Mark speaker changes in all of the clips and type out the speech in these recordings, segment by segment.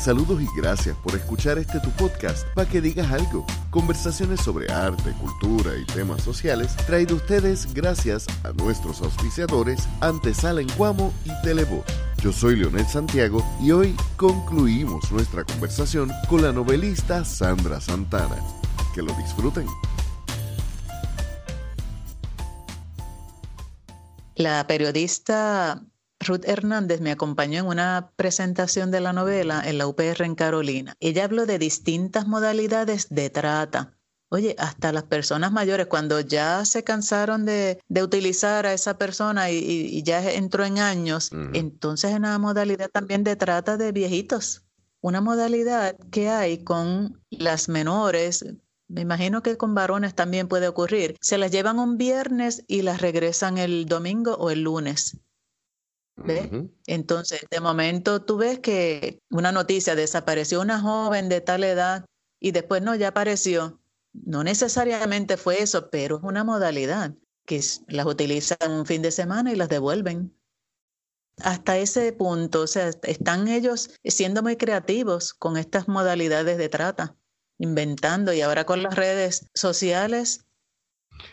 Speaker 1: Saludos y gracias por escuchar este tu podcast para que digas algo. Conversaciones sobre arte, cultura y temas sociales traído ustedes gracias a nuestros auspiciadores Antesala en Cuamo y Televoz. Yo soy Leonel Santiago y hoy concluimos nuestra conversación con la novelista Sandra Santana. Que lo disfruten.
Speaker 2: La periodista Ruth Hernández me acompañó en una presentación de la novela en la UPR en Carolina. Ella habló de distintas modalidades de trata. Oye, hasta las personas mayores, cuando ya se cansaron de, utilizar a esa persona y, ya entró en años, entonces es una modalidad también de trata de viejitos. Una modalidad que hay con las menores, me imagino que con varones también puede ocurrir. Se las llevan un viernes y las regresan el domingo o el lunes. Entonces, de momento tú ves que una noticia, desapareció una joven de tal edad y después no, ya apareció. No necesariamente fue eso, pero es una modalidad que las utilizan un fin de semana y las devuelven. Hasta ese punto, o sea, están ellos siendo muy creativos con estas modalidades de trata, inventando y ahora con las redes sociales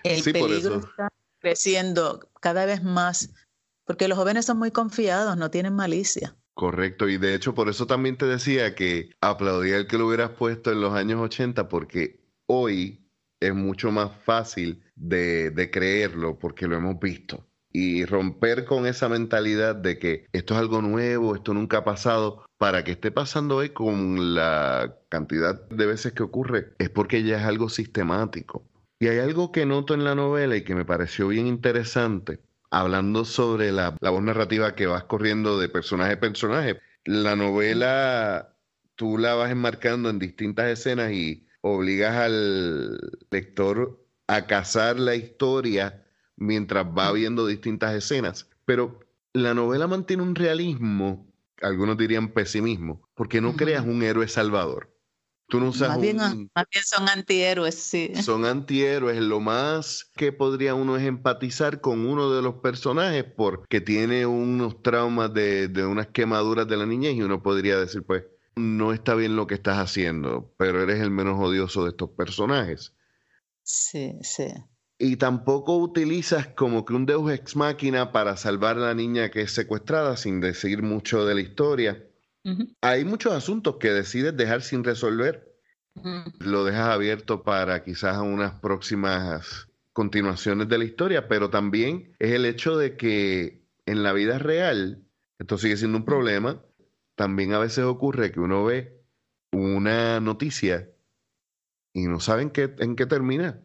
Speaker 2: el peligro está creciendo cada vez más porque los jóvenes son muy confiados, no tienen malicia.
Speaker 1: Correcto, y de hecho por eso también te decía que aplaudía el que lo hubieras puesto en los años 80, porque hoy es mucho más fácil de, de creerlo, porque lo hemos visto. Y romper con esa mentalidad de que esto es algo nuevo, esto nunca ha pasado, para que esté pasando hoy con la cantidad de veces que ocurre, es porque ya es algo sistemático. Y hay algo que noto en la novela y que me pareció bien interesante, hablando sobre la, voz narrativa que vas corriendo de personaje a personaje. La novela tú la vas enmarcando en distintas escenas y obligas al lector a cazar la historia mientras va viendo distintas escenas. Pero la novela mantiene un realismo, algunos dirían pesimismo, porque no creas un héroe salvador.
Speaker 2: Tú no más, bien, son antihéroes, sí.
Speaker 1: Son antihéroes. Lo más que podría uno es empatizar con uno de los personajes porque tiene unos traumas de, de unas quemaduras de la niñez y uno podría decir, pues, no está bien lo que estás haciendo, pero eres el menos odioso de estos personajes.
Speaker 2: Sí, sí.
Speaker 1: Y tampoco utilizas como que un Deus ex máquina para salvar a la niña que es secuestrada sin decir mucho de la historia hay muchos asuntos que decides dejar sin resolver. Lo dejas abierto para quizás unas próximas continuaciones de la historia, pero también es el hecho de que en la vida real, esto sigue siendo un problema, también a veces ocurre que uno ve una noticia y no saben qué, en qué termina.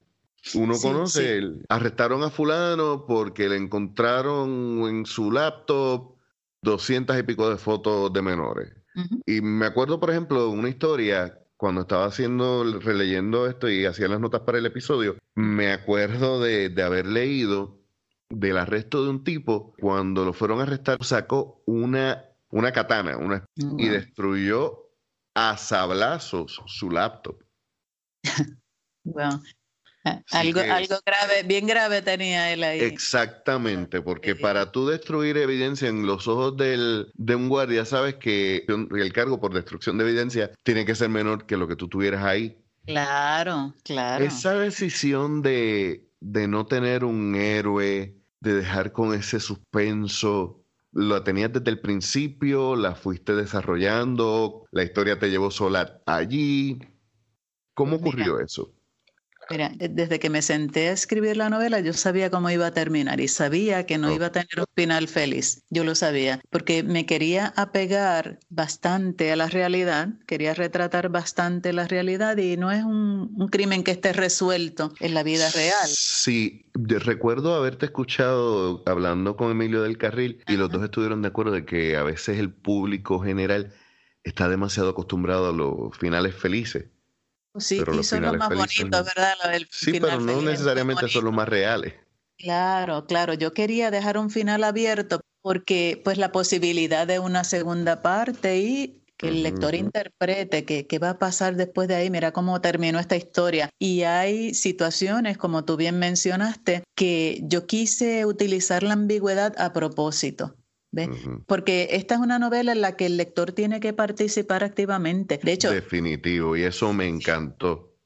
Speaker 1: Uno conoce, arrestaron a fulano porque le encontraron en su laptop doscientas y pico de fotos de menores. Y me acuerdo, por ejemplo, una historia cuando estaba haciendo, releyendo esto y hacía las notas para el episodio, me acuerdo de, de haber leído del arresto de un tipo, cuando lo fueron a arrestar, sacó una, una katana una, y destruyó a sablazos su laptop.
Speaker 2: algo, algo grave, bien grave tenía él ahí.
Speaker 1: Exactamente, porque para tú destruir evidencia en los ojos del, de un guardia, sabes que el cargo por destrucción de evidencia tiene que ser menor que lo que tú tuvieras ahí.
Speaker 2: Claro, claro.
Speaker 1: Esa decisión de, de no tener un héroe, de dejar con ese suspenso, ¿la tenías desde el principio? ¿La fuiste desarrollando? ¿La historia te llevó sola allí? ¿Cómo ocurrió eso?
Speaker 2: Mira, desde que me senté a escribir la novela, yo sabía cómo iba a terminar y sabía que no iba a tener un final feliz. Yo lo sabía, porque me quería apegar bastante a la realidad, quería retratar bastante la realidad y no es un, crimen que esté resuelto en la vida real.
Speaker 1: Sí, recuerdo haberte escuchado hablando con Emilio del Carril y los dos estuvieron de acuerdo de que a veces el público general está demasiado acostumbrado a los finales felices.
Speaker 2: Sí, y son los más bonitos, ¿verdad?
Speaker 1: sí, pero no necesariamente son los más reales.
Speaker 2: Claro, claro. Yo quería dejar un final abierto porque pues la posibilidad de una segunda parte y que el lector interprete qué va a pasar después de ahí, mira cómo terminó esta historia. Y hay situaciones, como tú bien mencionaste, que yo quise utilizar la ambigüedad a propósito Porque esta es una novela en la que el lector tiene que participar activamente. De hecho.
Speaker 1: Definitivo, y eso me encantó.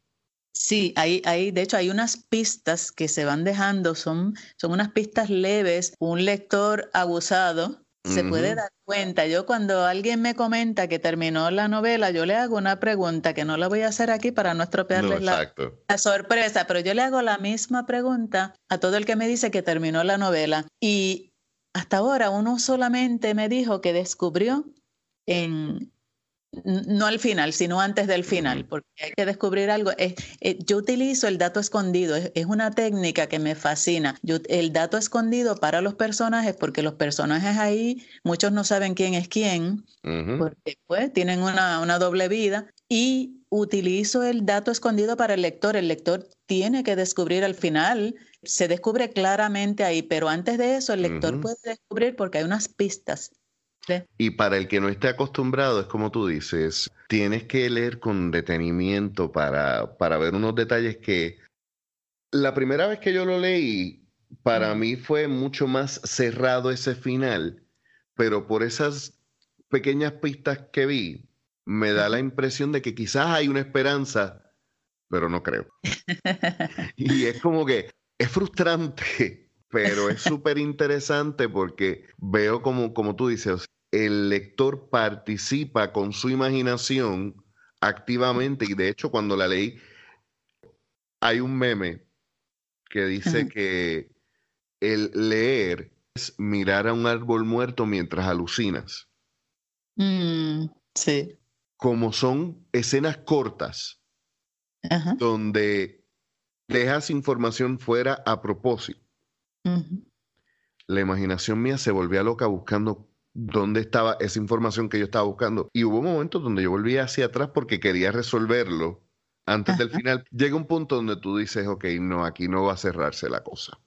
Speaker 2: Sí, hay, hay, de hecho, hay unas pistas que se van dejando, son, son unas pistas leves. Un lector abusado se puede dar cuenta. Yo cuando alguien me comenta que terminó la novela, yo le hago una pregunta que no la voy a hacer aquí para no estropearles la, la, sorpresa, pero yo le hago la misma pregunta a todo el que me dice que terminó la novela. Y hasta ahora uno solamente me dijo que descubrió en, no al final, sino antes del final, porque hay que descubrir algo. Eh, yo utilizo el dato escondido, es, una técnica que me fascina. el dato escondido para los personajes, porque los personajes ahí, muchos no saben quién es quién, porque pues, tienen una, una doble vida, y utilizo el dato escondido para el lector. El lector tiene que descubrir al final se descubre claramente ahí, pero antes de eso el lector puede descubrir porque hay unas pistas.
Speaker 1: Y para el que no esté acostumbrado, es como tú dices, tienes que leer con detenimiento para, para ver unos detalles que la primera vez que yo lo leí, para mí fue mucho más cerrado ese final, pero por esas pequeñas pistas que vi, me da la impresión de que quizás hay una esperanza, pero no creo. y es como que es frustrante, pero es súper interesante porque veo como, como tú dices, el lector participa con su imaginación activamente y de hecho cuando la leí hay un meme que dice que el leer es mirar a un árbol muerto mientras alucinas.
Speaker 2: Mm, sí.
Speaker 1: Como son escenas cortas donde dejas información fuera a propósito. La imaginación mía se volvía loca buscando dónde estaba esa información que yo estaba buscando. Y hubo momentos donde yo volvía hacia atrás porque quería resolverlo antes del final. Llega un punto donde tú dices, ok, no, aquí no va a cerrarse la cosa.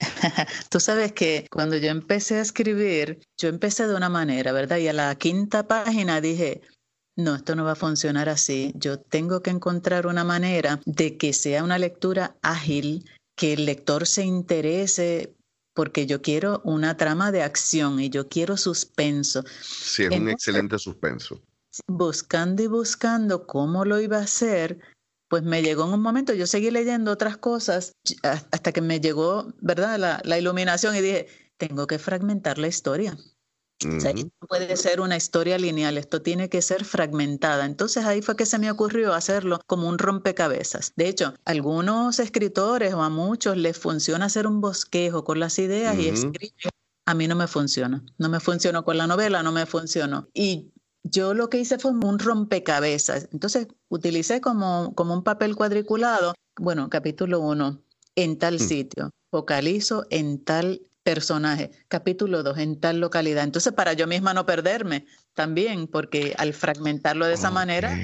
Speaker 2: Tú sabes que cuando yo empecé a escribir, yo empecé de una manera, ¿verdad? Y a la quinta página dije, no, esto no va a funcionar así. Yo tengo que encontrar una manera de que sea una lectura ágil, que el lector se interese porque yo quiero una trama de acción y yo quiero suspenso.
Speaker 1: Sí, es un excelente suspenso.
Speaker 2: Buscando y buscando cómo lo iba a hacer, pues me llegó en un momento, yo seguí leyendo otras cosas hasta que me llegó, ¿verdad?, la, la iluminación y dije, tengo que fragmentar la historia no puede ser una historia lineal, esto tiene que ser fragmentada. Entonces ahí fue que se me ocurrió hacerlo como un rompecabezas. De hecho, a algunos escritores o a muchos les funciona hacer un bosquejo con las ideas y escribir. A mí no me funciona. No me funcionó con la novela, no me funcionó. Y yo lo que hice fue un rompecabezas. Entonces utilicé como, como un papel cuadriculado, bueno, capítulo uno, en tal mm. sitio, focalizo en tal personaje. Capítulo 2, en tal localidad. Entonces, para yo misma no perderme también, porque al fragmentarlo de esa manera,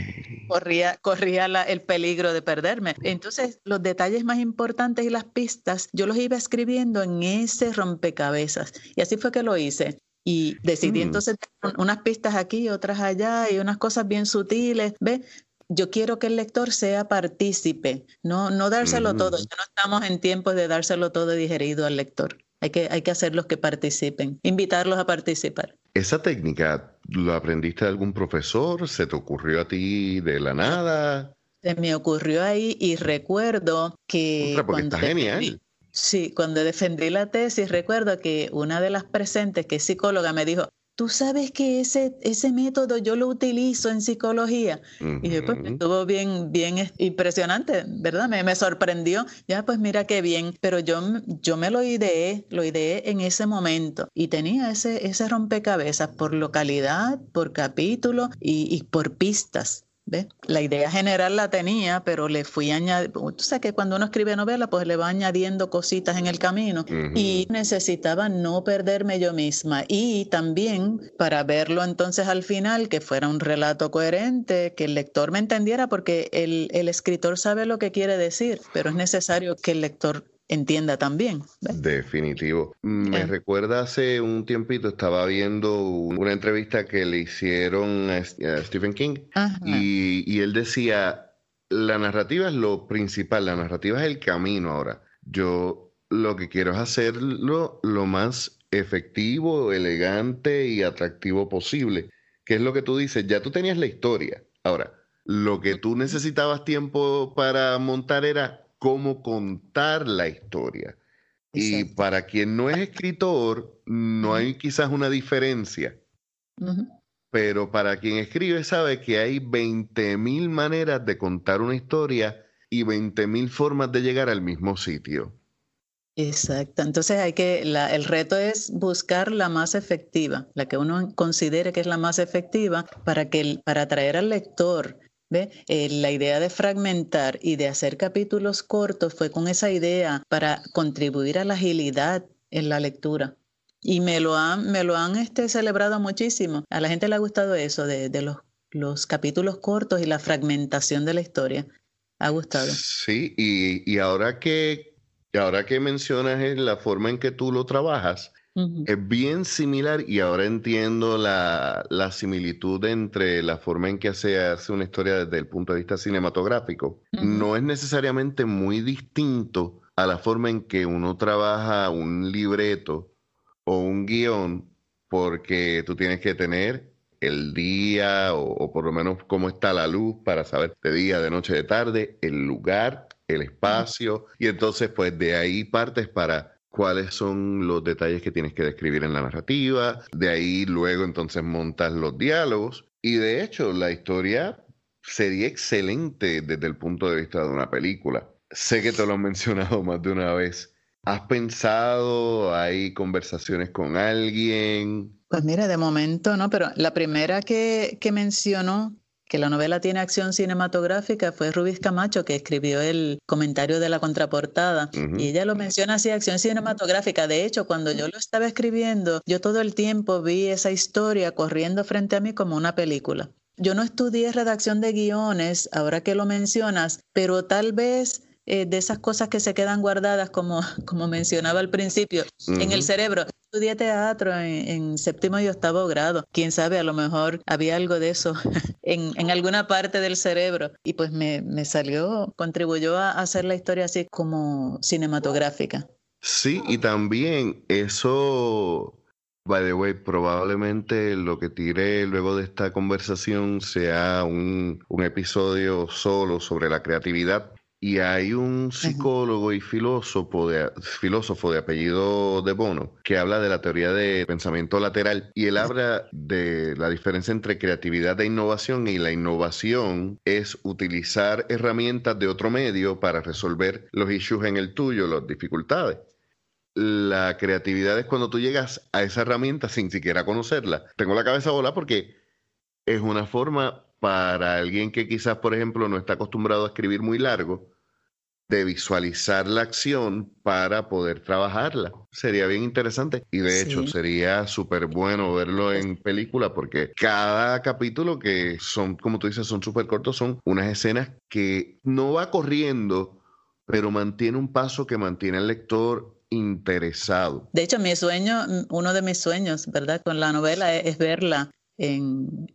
Speaker 2: corría, corría el peligro de perderme. Entonces, los detalles más importantes y las pistas, yo los iba escribiendo en ese rompecabezas. Y así fue que lo hice. Y decidí mm. entonces unas pistas aquí, otras allá, y unas cosas bien sutiles, ¿ves? yo quiero que el lector sea partícipe, no, no dárselo todo. Ya no estamos en tiempos de dárselo todo digerido al lector. Hay que, hay que hacerlos que participen, invitarlos a participar.
Speaker 1: ¿Esa técnica lo aprendiste de algún profesor? ¿Se te ocurrió a ti de la nada?
Speaker 2: Se me ocurrió ahí y recuerdo que...
Speaker 1: porque está genial.
Speaker 2: sí, cuando defendí la tesis, recuerdo que una de las presentes, que es psicóloga, me dijo, tú sabes que ese, ese método yo lo utilizo en psicología. Y después estuvo bien, bien impresionante, ¿verdad? Me, me, sorprendió. Ya, pues mira qué bien. Pero yo, yo me lo ideé, lo ideé en ese momento. Y tenía ese, ese rompecabezas por localidad, por capítulo y, y por pistas. La idea general la tenía, pero le fui añadiendo, tú sabes que cuando uno escribe novela, pues le va añadiendo cositas en el camino. Y necesitaba no perderme yo misma. Y también para verlo entonces al final, que fuera un relato coherente, que el lector me entendiera, porque el, el escritor sabe lo que quiere decir, pero es necesario que el lector entienda también.
Speaker 1: Definitivo. Me eh. recuerda hace un tiempito, estaba viendo una entrevista que le hicieron a, Stephen King y, él decía, la narrativa es lo principal, la narrativa es el camino ahora. Yo lo que quiero es hacerlo lo más efectivo, elegante y atractivo posible. Que es lo que tú dices, ya tú tenías la historia. Ahora, lo que tú necesitabas tiempo para montar era cómo contar la historia. Y para quien no es escritor, no hay quizás una diferencia. Pero para quien escribe sabe que hay 20.000 maneras de contar una historia y 20.000 formas de llegar al mismo sitio.
Speaker 2: Exacto. Entonces hay que, el reto es buscar la más efectiva, la que uno considere que es la más efectiva para que para atraer al lector. Eh, la idea de fragmentar y de hacer capítulos cortos fue con esa idea para contribuir a la agilidad en la lectura. Y me lo han, me lo han este, celebrado muchísimo. A la gente le ha gustado eso de, de los, los capítulos cortos y la fragmentación de la historia. Ha gustado.
Speaker 1: Sí, y, y ahora que ahora que mencionas la forma en que tú lo trabajas, es bien similar y ahora entiendo la, la, similitud entre la forma en que se hace una historia desde el punto de vista cinematográfico. No es necesariamente muy distinto a la forma en que uno trabaja un libreto o un guion porque tú tienes que tener el día o, o, por lo menos cómo está la luz para saber de día, de noche, de tarde, el lugar, el espacio y entonces pues de ahí partes para cuáles son los detalles que tienes que describir en la narrativa, de ahí luego entonces montas los diálogos y de hecho la historia sería excelente desde el punto de vista de una película. Sé que te lo han mencionado más de una vez. ¿Has pensado, hay conversaciones con alguien?
Speaker 2: Pues mira, de momento no, pero la primera que, que mencionó que la novela tiene acción cinematográfica fue Rubis Camacho, que escribió el comentario de la contraportada. Y ella lo menciona así, acción cinematográfica. De hecho, cuando yo lo estaba escribiendo, yo todo el tiempo vi esa historia corriendo frente a mí como una película. Yo no estudié redacción de guiones, ahora que lo mencionas, pero tal vez eh, de esas cosas que se quedan guardadas, como, como mencionaba al principio, en el cerebro. Estudié teatro en, séptimo y octavo grado. Quién sabe, a lo mejor había algo de eso en, en alguna parte del cerebro. Y pues me, me salió, contribuyó a hacer la historia así como cinematográfica.
Speaker 1: Sí, y también eso By the way, probablemente lo que tiré luego de esta conversación sea un, un, episodio solo sobre la creatividad, y hay un psicólogo y filósofo de, filósofo de apellido de Bono que habla de la teoría de pensamiento lateral y él habla de la diferencia entre creatividad e innovación y la innovación es utilizar herramientas de otro medio para resolver los issues en el tuyo, las dificultades. La creatividad es cuando tú llegas a esa herramienta sin siquiera conocerla. Tengo la cabeza volada porque es una forma para alguien que quizás, por ejemplo, no está acostumbrado a escribir muy largo, de visualizar la acción para poder trabajarla. Sería bien interesante y de hecho sería súper bueno verlo en película porque cada capítulo que son, como tú dices, son súper cortos, son unas escenas que no va corriendo, pero mantiene un paso que mantiene al lector interesado.
Speaker 2: De hecho, mi sueño, uno de mis sueños, ¿verdad? Con la novela es verla en,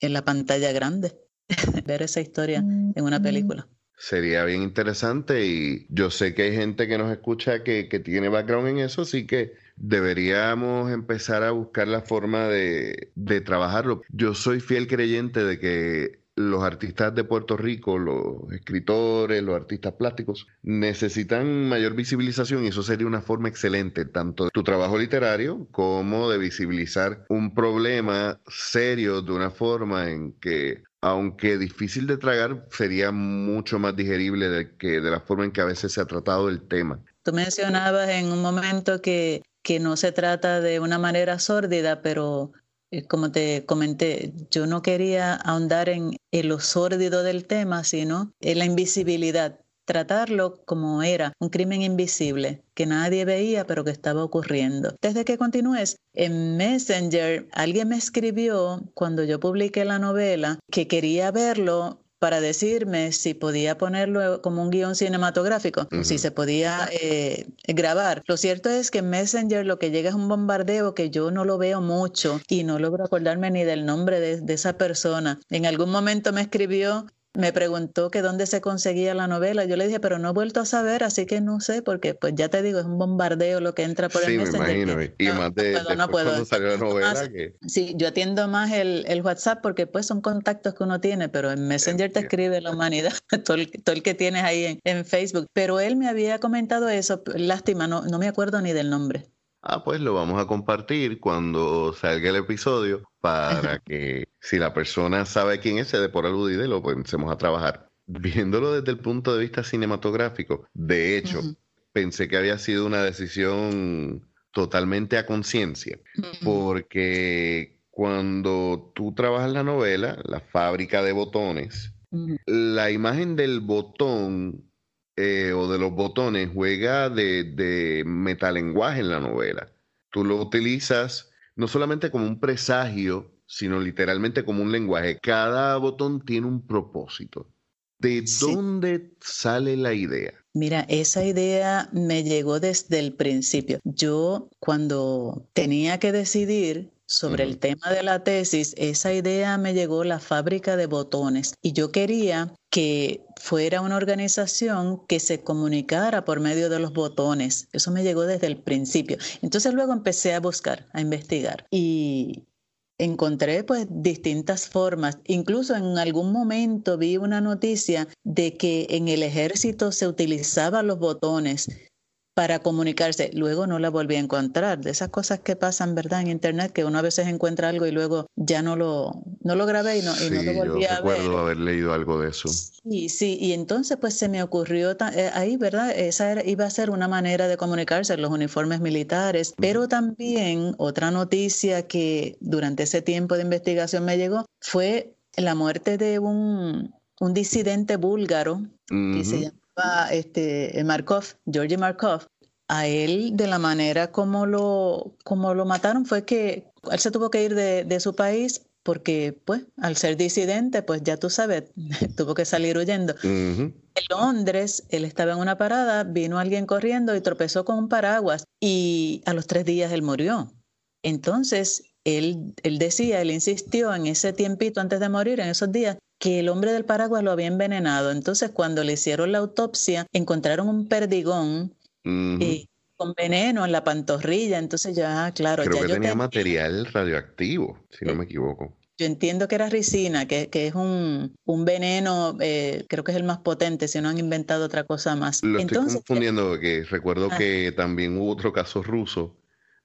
Speaker 2: en la pantalla grande, ver esa historia en una película.
Speaker 1: Sería bien interesante y yo sé que hay gente que nos escucha que, que tiene background en eso, así que deberíamos empezar a buscar la forma de, de trabajarlo. Yo soy fiel creyente de que los artistas de Puerto Rico, los escritores, los artistas plásticos, necesitan mayor visibilización y eso sería una forma excelente, tanto de tu trabajo literario como de visibilizar un problema serio de una forma en que, aunque difícil de tragar, sería mucho más digerible de, que, de la forma en que a veces se ha tratado el tema.
Speaker 2: Tú mencionabas en un momento que, que no se trata de una manera sórdida, pero como te comenté, yo no quería ahondar en, el lo sórdido del tema, sino en la invisibilidad, tratarlo como era un crimen invisible que nadie veía pero que estaba ocurriendo. Desde que continúes, en Messenger alguien me escribió cuando yo publiqué la novela que quería verlo para decirme si podía ponerlo como un guion cinematográfico, si se podía eh, grabar. Lo cierto es que en Messenger lo que llega es un bombardeo que yo no lo veo mucho y no logro acordarme ni del nombre de, esa persona. En algún momento me escribió me preguntó que dónde se conseguía la novela. Yo le dije, pero no he vuelto a saber, así que no sé, porque pues ya te digo, es un bombardeo lo que entra por el Messenger.
Speaker 1: Sí, me imagino. y más de no puedo, cuando salió la novela. que...
Speaker 2: Sí, yo atiendo más el, el, WhatsApp porque pues son contactos que uno tiene, pero en Messenger te escribe la humanidad, todo el, todo el que tienes ahí en, en, Facebook. Pero él me había comentado eso, lástima, no, no me acuerdo ni del nombre.
Speaker 1: Ah, pues lo vamos a compartir cuando salga el episodio para que si la persona sabe quién es, se dé por aludido y lo comencemos a trabajar. Viéndolo desde el punto de vista cinematográfico, de hecho, pensé que había sido una decisión totalmente a conciencia, porque cuando tú trabajas la novela, la fábrica de botones, la imagen del botón eh, o de los botones juega de, de metalenguaje en la novela. Tú lo utilizas no solamente como un presagio, sino literalmente como un lenguaje. Cada botón tiene un propósito. ¿De dónde sale la idea?
Speaker 2: Mira, esa idea me llegó desde el principio. Yo cuando tenía que decidir sobre el tema de la tesis, esa idea me llegó la fábrica de botones y yo quería que fuera una organización que se comunicara por medio de los botones. Eso me llegó desde el principio. Entonces luego empecé a buscar, a investigar y encontré pues distintas formas. Incluso en algún momento vi una noticia de que en el ejército se utilizaban los botones para comunicarse. Luego no la volví a encontrar. De esas cosas que pasan, ¿verdad? En Internet, que uno a veces encuentra algo y luego ya no lo, no lo grabé y no, y no lo volví
Speaker 1: a
Speaker 2: ver.
Speaker 1: recuerdo haber leído algo de eso.
Speaker 2: Sí, sí. Y entonces pues se me ocurrió eh, ahí, ¿verdad? Esa iba a ser una manera de comunicarse, los uniformes militares. Pero también otra noticia que durante ese tiempo de investigación me llegó fue la muerte de un, un disidente búlgaro que se llama este, Markov, Georgi Markov, a él de la manera como lo, como lo mataron fue que él se tuvo que ir de, su país porque, pues, al ser disidente, pues ya tú sabes, tuvo que salir huyendo. En Londres, él estaba en una parada, vino alguien corriendo y tropezó con un paraguas y a los tres días él murió. Entonces, él, él decía, él insistió en ese tiempito antes de morir, en esos días, que el hombre del paraguas lo había envenenado. Entonces, cuando le hicieron la autopsia, encontraron un perdigón eh, con veneno en la pantorrilla. Entonces, ya, claro.
Speaker 1: Creo
Speaker 2: ya
Speaker 1: que tenía material radioactivo, si no me equivoco.
Speaker 2: Yo entiendo que era ricina, que, que es un, un veneno, eh, creo que es el más potente, si no han inventado otra cosa más.
Speaker 1: Lo estoy confundiendo, porque recuerdo ah. que también hubo otro caso ruso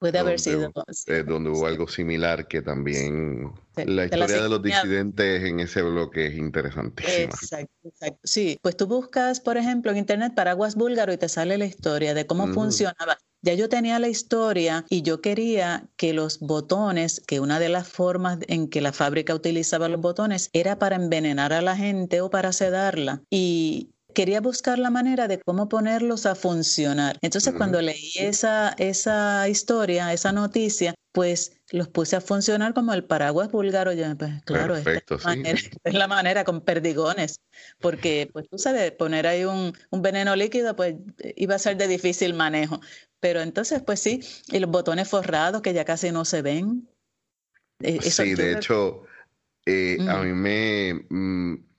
Speaker 2: Puede haber sido.
Speaker 1: Eh, donde hubo algo similar que también la historia de, los disidentes en ese bloque es interesantísima.
Speaker 2: Exacto, exacto. Sí, pues tú buscas, por ejemplo, en internet paraguas búlgaro y te sale la historia de cómo funcionaba. Ya yo tenía la historia y yo quería que los botones, que una de las formas en que la fábrica utilizaba los botones era para envenenar a la gente o para sedarla. Y quería buscar la manera de cómo ponerlos a funcionar. Entonces, cuando leí esa, esa historia, esa noticia, pues los puse a funcionar como el paraguas búlgaro. Yo, pues, claro, es, la manera, con perdigones, porque pues tú sabes, poner ahí un, un, veneno líquido, pues iba a ser de difícil manejo. Pero entonces, pues sí, y los botones forrados que ya casi no se ven.
Speaker 1: Eh, sí, de hecho, eh, a mí me... Mm,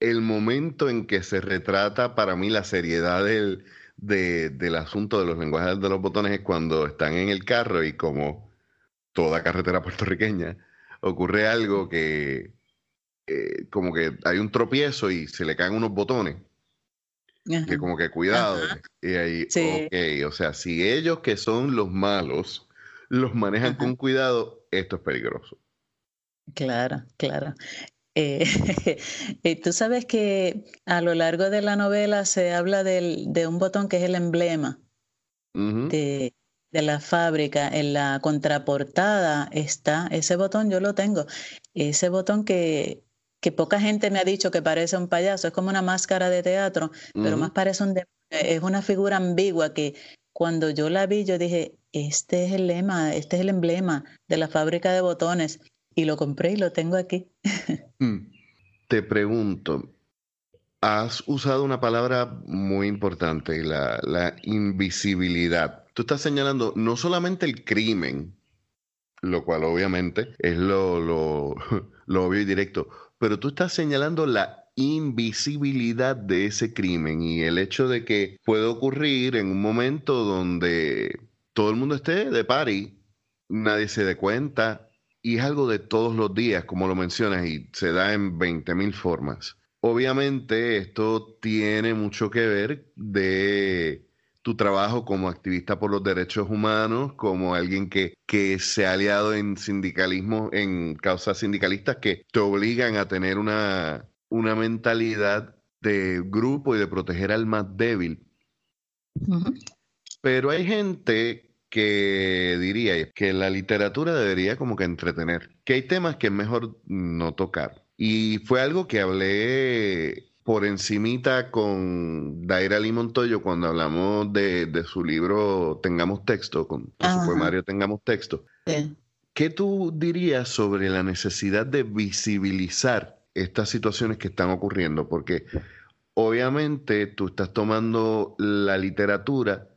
Speaker 1: el momento en que se retrata para mí la seriedad del, del asunto de los lenguajes de los botones es cuando están en el carro y como toda carretera puertorriqueña, ocurre algo que eh, como que hay un tropiezo y se le caen unos botones. Que como que cuidado. Y ahí, ok, o sea, si ellos que son los malos los manejan con cuidado, esto es peligroso.
Speaker 2: Claro, claro. Eh, eh, tú sabes que a lo largo de la novela se habla de un botón que es el emblema de, la fábrica. En la contraportada está ese botón, yo lo tengo. Ese botón que, que poca gente me ha dicho que parece un payaso, es como una máscara de teatro, pero más parece un es una figura ambigua que cuando yo la vi yo dije, este es el lema, este es el emblema de la fábrica de botones y lo compré y lo tengo aquí.
Speaker 1: Mm. Te pregunto, has usado una palabra muy importante, la, invisibilidad. Tú estás señalando no solamente el crimen, lo cual obviamente es lo, lo, lo obvio y directo, pero tú estás señalando la invisibilidad de ese crimen y el hecho de que puede ocurrir en un momento donde todo el mundo esté de party, nadie se dé cuenta y es algo de todos los días, como lo mencionas, y se da en 20 mil formas. Obviamente esto tiene mucho que ver de tu trabajo como activista por los derechos humanos, como alguien que, que se ha aliado en sindicalismo, en causas sindicalistas que te obligan a tener una, una mentalidad de grupo y de proteger al más débil. Pero hay gente que diría que la literatura debería como que entretener, que hay temas que es mejor no tocar. Y fue algo que hablé por encimita con Daira Lee Montoyo cuando hablamos de, su libro Tengamos Texto, con su poemario Tengamos Texto. ¿Qué tú dirías sobre la necesidad de visibilizar estas situaciones que están ocurriendo? Porque obviamente tú estás tomando la literatura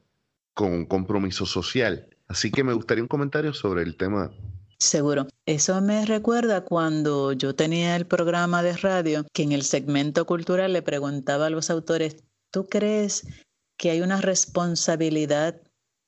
Speaker 1: con un compromiso social. Así que me gustaría un comentario sobre el tema
Speaker 2: Seguro. Eso me recuerda cuando yo tenía el programa de radio que en el segmento cultural le preguntaba a los autores, ¿tú crees que hay una responsabilidad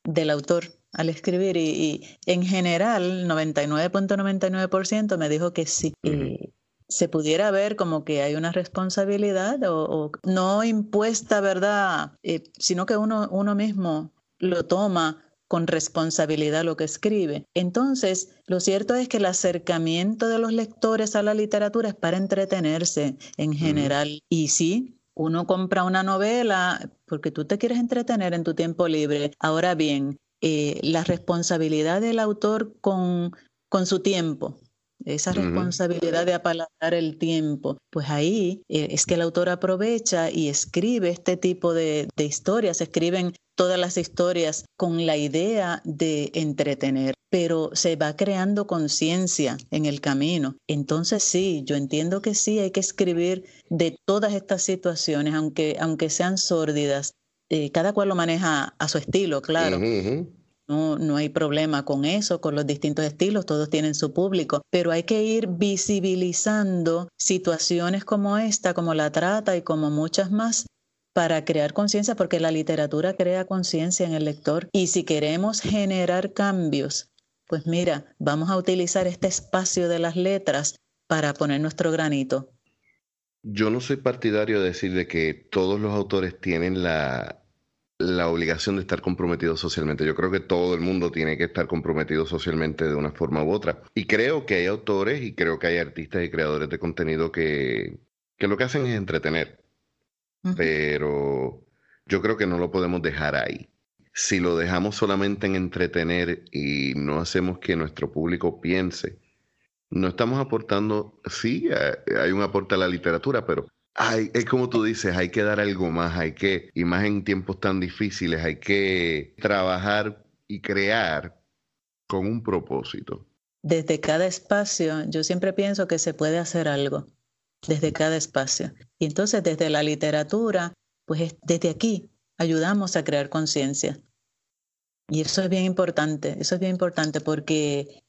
Speaker 2: del autor al escribir? Y, en general, 99.99% me dijo que sí. Y se pudiera ver como que hay una responsabilidad o, no impuesta, ¿verdad? Eh, sino que uno, uno mismo lo toma con responsabilidad lo que escribe. Entonces, lo cierto es que el acercamiento de los lectores a la literatura es para entretenerse en general. Y sí, uno compra una novela porque tú te quieres entretener en tu tiempo libre. Ahora bien, eh, la responsabilidad del autor con, con su tiempo, esa responsabilidad de apalancar el tiempo, pues ahí eh, es que el autor aprovecha y escribe este tipo de, de historias, escriben todas las historias con la idea de entretener, pero se va creando conciencia en el camino. Entonces sí, yo entiendo que sí, hay que escribir de todas estas situaciones, aunque, aunque sean sórdidas. Eh, cada cual lo maneja a su estilo, claro. No, no hay problema con eso, con los distintos estilos, todos tienen su público, pero hay que ir visibilizando situaciones como esta, como la trata y como muchas más, para crear conciencia, porque la literatura crea conciencia en el lector. Y si queremos generar cambios, pues mira, vamos a utilizar este espacio de las letras para poner nuestro granito.
Speaker 1: Yo no soy partidario de decir de que todos los autores tienen la, la obligación de estar comprometidos socialmente. Yo creo que todo el mundo tiene que estar comprometido socialmente de una forma u otra. Y creo que hay autores y creo que hay artistas y creadores de contenido que, que lo que hacen es entretener pero yo creo que no lo podemos dejar ahí. Si lo dejamos solamente en entretener y no hacemos que nuestro público piense, no estamos aportando, sí, hay un aporte a la literatura, pero es como tú dices, hay que dar algo más, hay que, y más en tiempos tan difíciles, hay que trabajar y crear con un propósito.
Speaker 2: Desde cada espacio, yo siempre pienso que se puede hacer algo desde cada espacio. Y entonces desde la literatura, pues desde aquí ayudamos a crear conciencia. Y eso es bien importante, eso es bien importante porque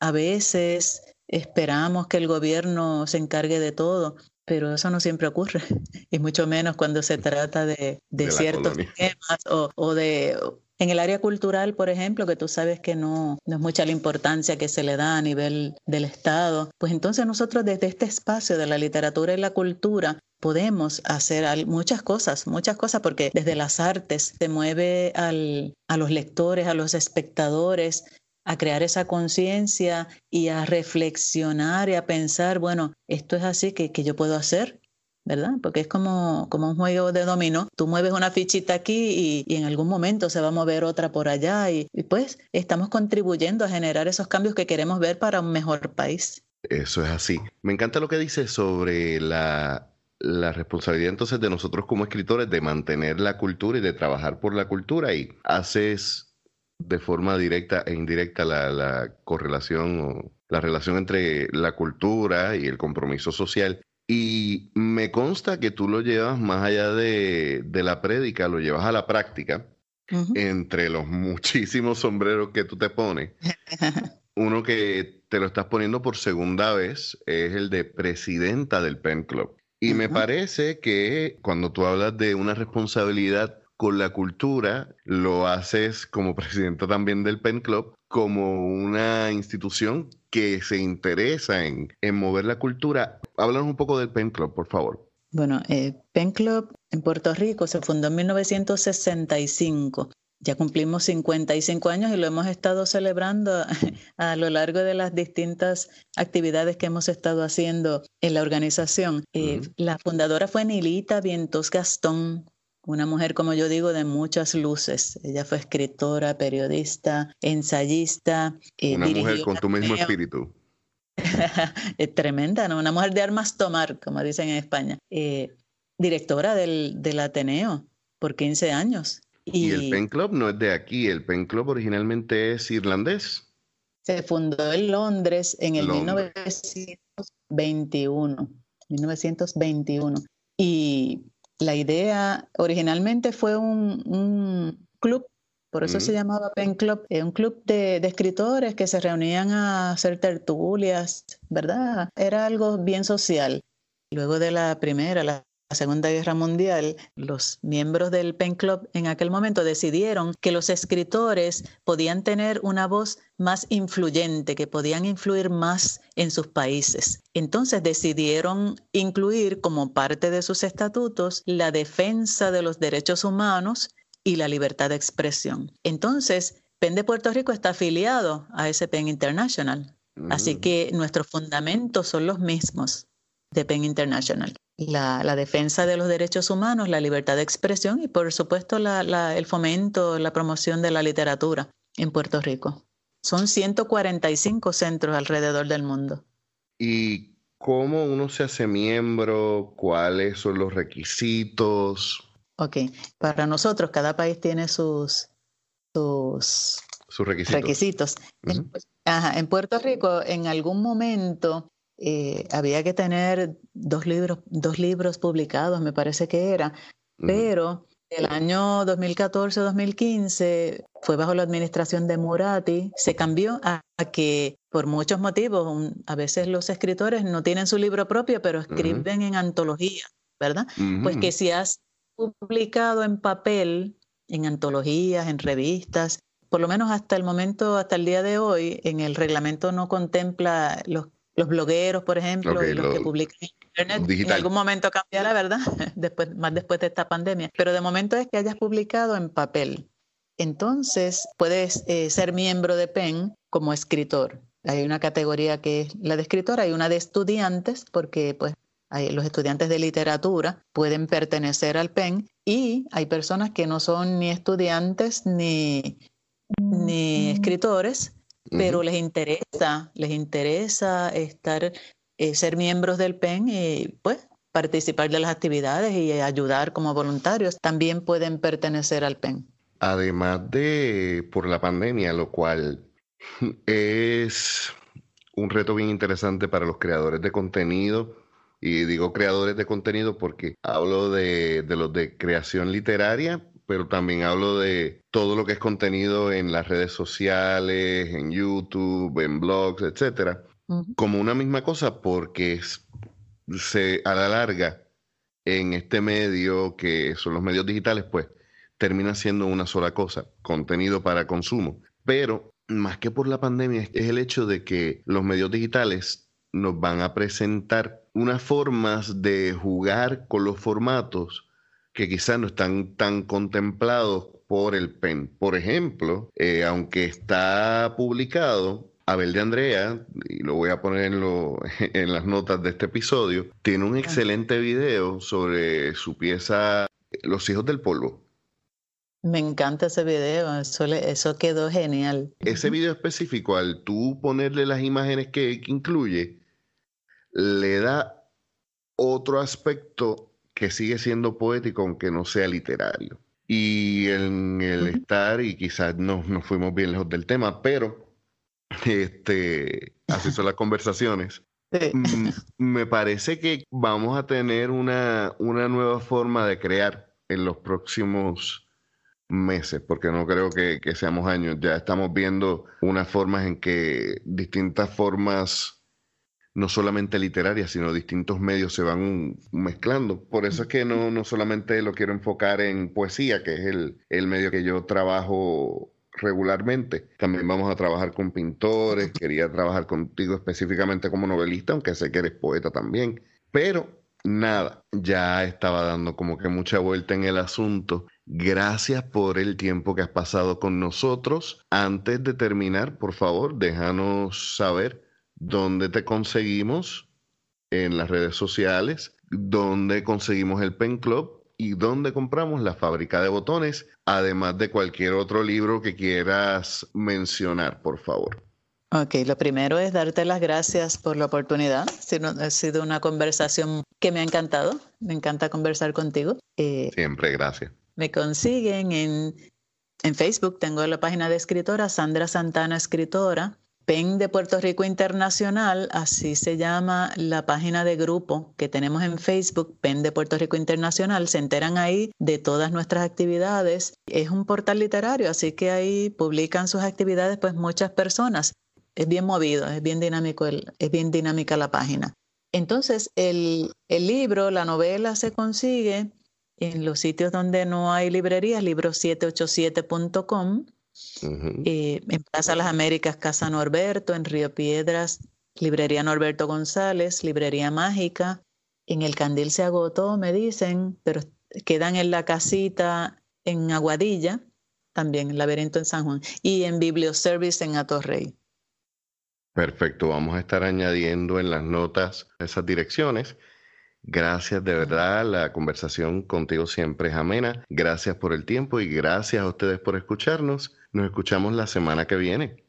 Speaker 2: a veces esperamos que el gobierno se encargue de todo, pero eso no siempre ocurre, y mucho menos cuando se trata de, ciertos temas o, o, de, en el área cultural, por ejemplo, que tú sabes que no, no es mucha la importancia que se le da a nivel del Estado, pues entonces nosotros desde este espacio de la literatura y la cultura podemos hacer muchas cosas, muchas cosas, porque desde las artes se mueve al, a los lectores, a los espectadores, a crear esa conciencia y a reflexionar y a pensar, bueno, esto es así que, que yo puedo hacer, ¿verdad? Porque es como, como un juego de dominó. Tú mueves una fichita aquí y, en algún momento se va a mover otra por allá y, pues estamos contribuyendo a generar esos cambios que queremos ver para un mejor país.
Speaker 1: Eso es así. Me encanta lo que dices sobre la, la responsabilidad entonces de nosotros como escritores de mantener la cultura y de trabajar por la cultura y haces de forma directa e indirecta la, la correlación o la relación entre la cultura y el compromiso social y me consta que tú lo llevas más allá de, la prédica, lo llevas a la práctica, entre los muchísimos sombreros que tú te pones. Uno que te lo estás poniendo por segunda vez es el de presidenta del Pen Club. Y me parece que cuando tú hablas de una responsabilidad con la cultura, lo haces como presidenta también del Pen Club, como una institución que se interesa en, mover la cultura. Háblanos un poco del Pen Club, por favor.
Speaker 2: Bueno, eh, Pen Club en Puerto Rico se fundó en 1965 ya cumplimos 55 años y lo hemos estado celebrando a lo largo de las distintas actividades que hemos estado haciendo en la organización. Eh, la fundadora fue Nilita Vientos Gastón, una mujer, como yo digo, de muchas luces. Ella fue escritora, periodista, ensayista.
Speaker 1: Eh, una mujer con tu mismo espíritu.
Speaker 2: tremenda, ¿no? Una mujer de armas tomar, como dicen en España. Eh, directora del, del Ateneo por 15 años.
Speaker 1: Y, el Pen Club no es de aquí, el Pen Club originalmente es irlandés.
Speaker 2: Se fundó en Londres en el 1921. 1921. Y la idea originalmente fue un, club, por eso se llamaba Pen Club, un club de, de, escritores que se reunían a hacer tertulias, ¿verdad? Era algo bien social. Luego de la primera, la Segunda Guerra Mundial, los miembros del Pen Club en aquel momento decidieron que los escritores podían tener una voz más influyente, que podían influir más en sus países. Entonces decidieron incluir como parte de sus estatutos la defensa de los derechos humanos y la libertad de expresión. Entonces, PEN de Puerto Rico está afiliado a ese PEN International. Así mm. que nuestros fundamentos son los mismos de PEN International la, defensa de los derechos humanos, la libertad de expresión y por supuesto el fomento, la promoción de la literatura en Puerto Rico. Son 145 centros alrededor del mundo.
Speaker 1: ¿Y cómo uno se hace miembro? ¿Cuáles son los requisitos?
Speaker 2: Ok, para nosotros cada país tiene sus, sus, requisitos. en Puerto Rico en algún momento eh, había que tener dos libros, dos libros publicados, me parece que era, pero el año 2014-2015 fue bajo la administración de Murati, se cambió a, que por muchos motivos, a veces los escritores no tienen su libro propio, pero escriben en antología, ¿verdad? Pues que si has publicado en papel, en antologías, en revistas, por lo menos hasta el momento, hasta el día de hoy, en el reglamento no contempla los los blogueros, por ejemplo, y los que publican en Internet. En algún momento cambiará, ¿verdad? después, más después de esta pandemia. Pero de momento es que hayas publicado en papel. Entonces, puedes eh, ser miembro de PEN como escritor. Hay una categoría que es la de escritor, hay una de estudiantes, porque pues hay, los estudiantes de literatura pueden pertenecer al PEN y hay personas que no son ni estudiantes ni, ni escritores, pero les interesa, les interesa estar, eh, ser miembros del PEN y pues participar de las actividades y ayudar como voluntarios, también pueden pertenecer al PEN.
Speaker 1: Además de por la pandemia, lo cual es un reto bien interesante para los creadores de contenido. Y digo creadores de contenido porque hablo de, de los de creación literaria, pero también hablo de todo lo que es contenido en las redes sociales, en YouTube, en blogs, etcétera, como una misma cosa porque se a la larga en este medio que son los medios digitales, pues termina siendo una sola cosa, contenido para consumo. Pero más que por la pandemia es el hecho de que los medios digitales nos van a presentar unas formas de jugar con los formatos que quizás no están tan contemplados por el PEN. Por ejemplo, eh, aunque está publicado, Abel de Andrea, y lo voy a poner en, en las notas de este episodio, tiene un excelente video sobre su pieza Los hijos del polvo.
Speaker 2: Me encanta ese video, eso, eso quedó genial.
Speaker 1: Ese video específico, al tú ponerle las imágenes que incluye, le da otro aspecto que sigue siendo poético aunque no sea literario. Y en el estar, y quizás no nos fuimos bien lejos del tema, pero este, así son las conversaciones. Mm, me parece que vamos a tener una, una nueva forma de crear en los próximos meses, porque no creo que, que, seamos años. Ya estamos viendo unas formas en que distintas formas no solamente literaria, sino distintos medios se van mezclando. Por eso es que no, no solamente lo quiero enfocar en poesía, que es el, el medio que yo trabajo regularmente. También vamos a trabajar con pintores, quería trabajar contigo específicamente como novelista, aunque sé que eres poeta también. Pero nada, ya estaba dando como que mucha vuelta en el asunto. Gracias por el tiempo que has pasado con nosotros. Antes de terminar, por favor, déjanos saber dónde te conseguimos en las redes sociales, dónde conseguimos el Pen Club y dónde compramos la fábrica de botones, además de cualquier otro libro que quieras mencionar, por favor.
Speaker 2: Ok, lo primero es darte las gracias por la oportunidad. Ha sido una conversación que me ha encantado. Me encanta conversar contigo.
Speaker 1: Eh, Siempre, gracias.
Speaker 2: Me consiguen en, en Facebook, tengo la página de escritora, Sandra Santana Escritora. PEN de Puerto Rico Internacional, así se llama la página de grupo que tenemos en Facebook, PEN de Puerto Rico Internacional. Se enteran ahí de todas nuestras actividades. Es un portal literario, así que ahí publican sus actividades pues muchas personas. Es bien movido, es bien dinámico, es bien dinámica la página. Entonces, el, el libro, la novela se consigue en los sitios donde no hay librerías, libro787.com eh, en Plaza Las Américas, Casa Norberto, en Río Piedras, Librería Norberto González, Librería Mágica. En el Candil se agotó, me dicen, pero quedan en la casita en Aguadilla, también en Laberinto en San Juan, y en Biblioservice en Atorrey.
Speaker 1: Perfecto, vamos a estar añadiendo en las notas esas direcciones. Gracias de verdad, la conversación contigo siempre es amena. Gracias por el tiempo y gracias a ustedes por escucharnos. Nos escuchamos la semana que viene.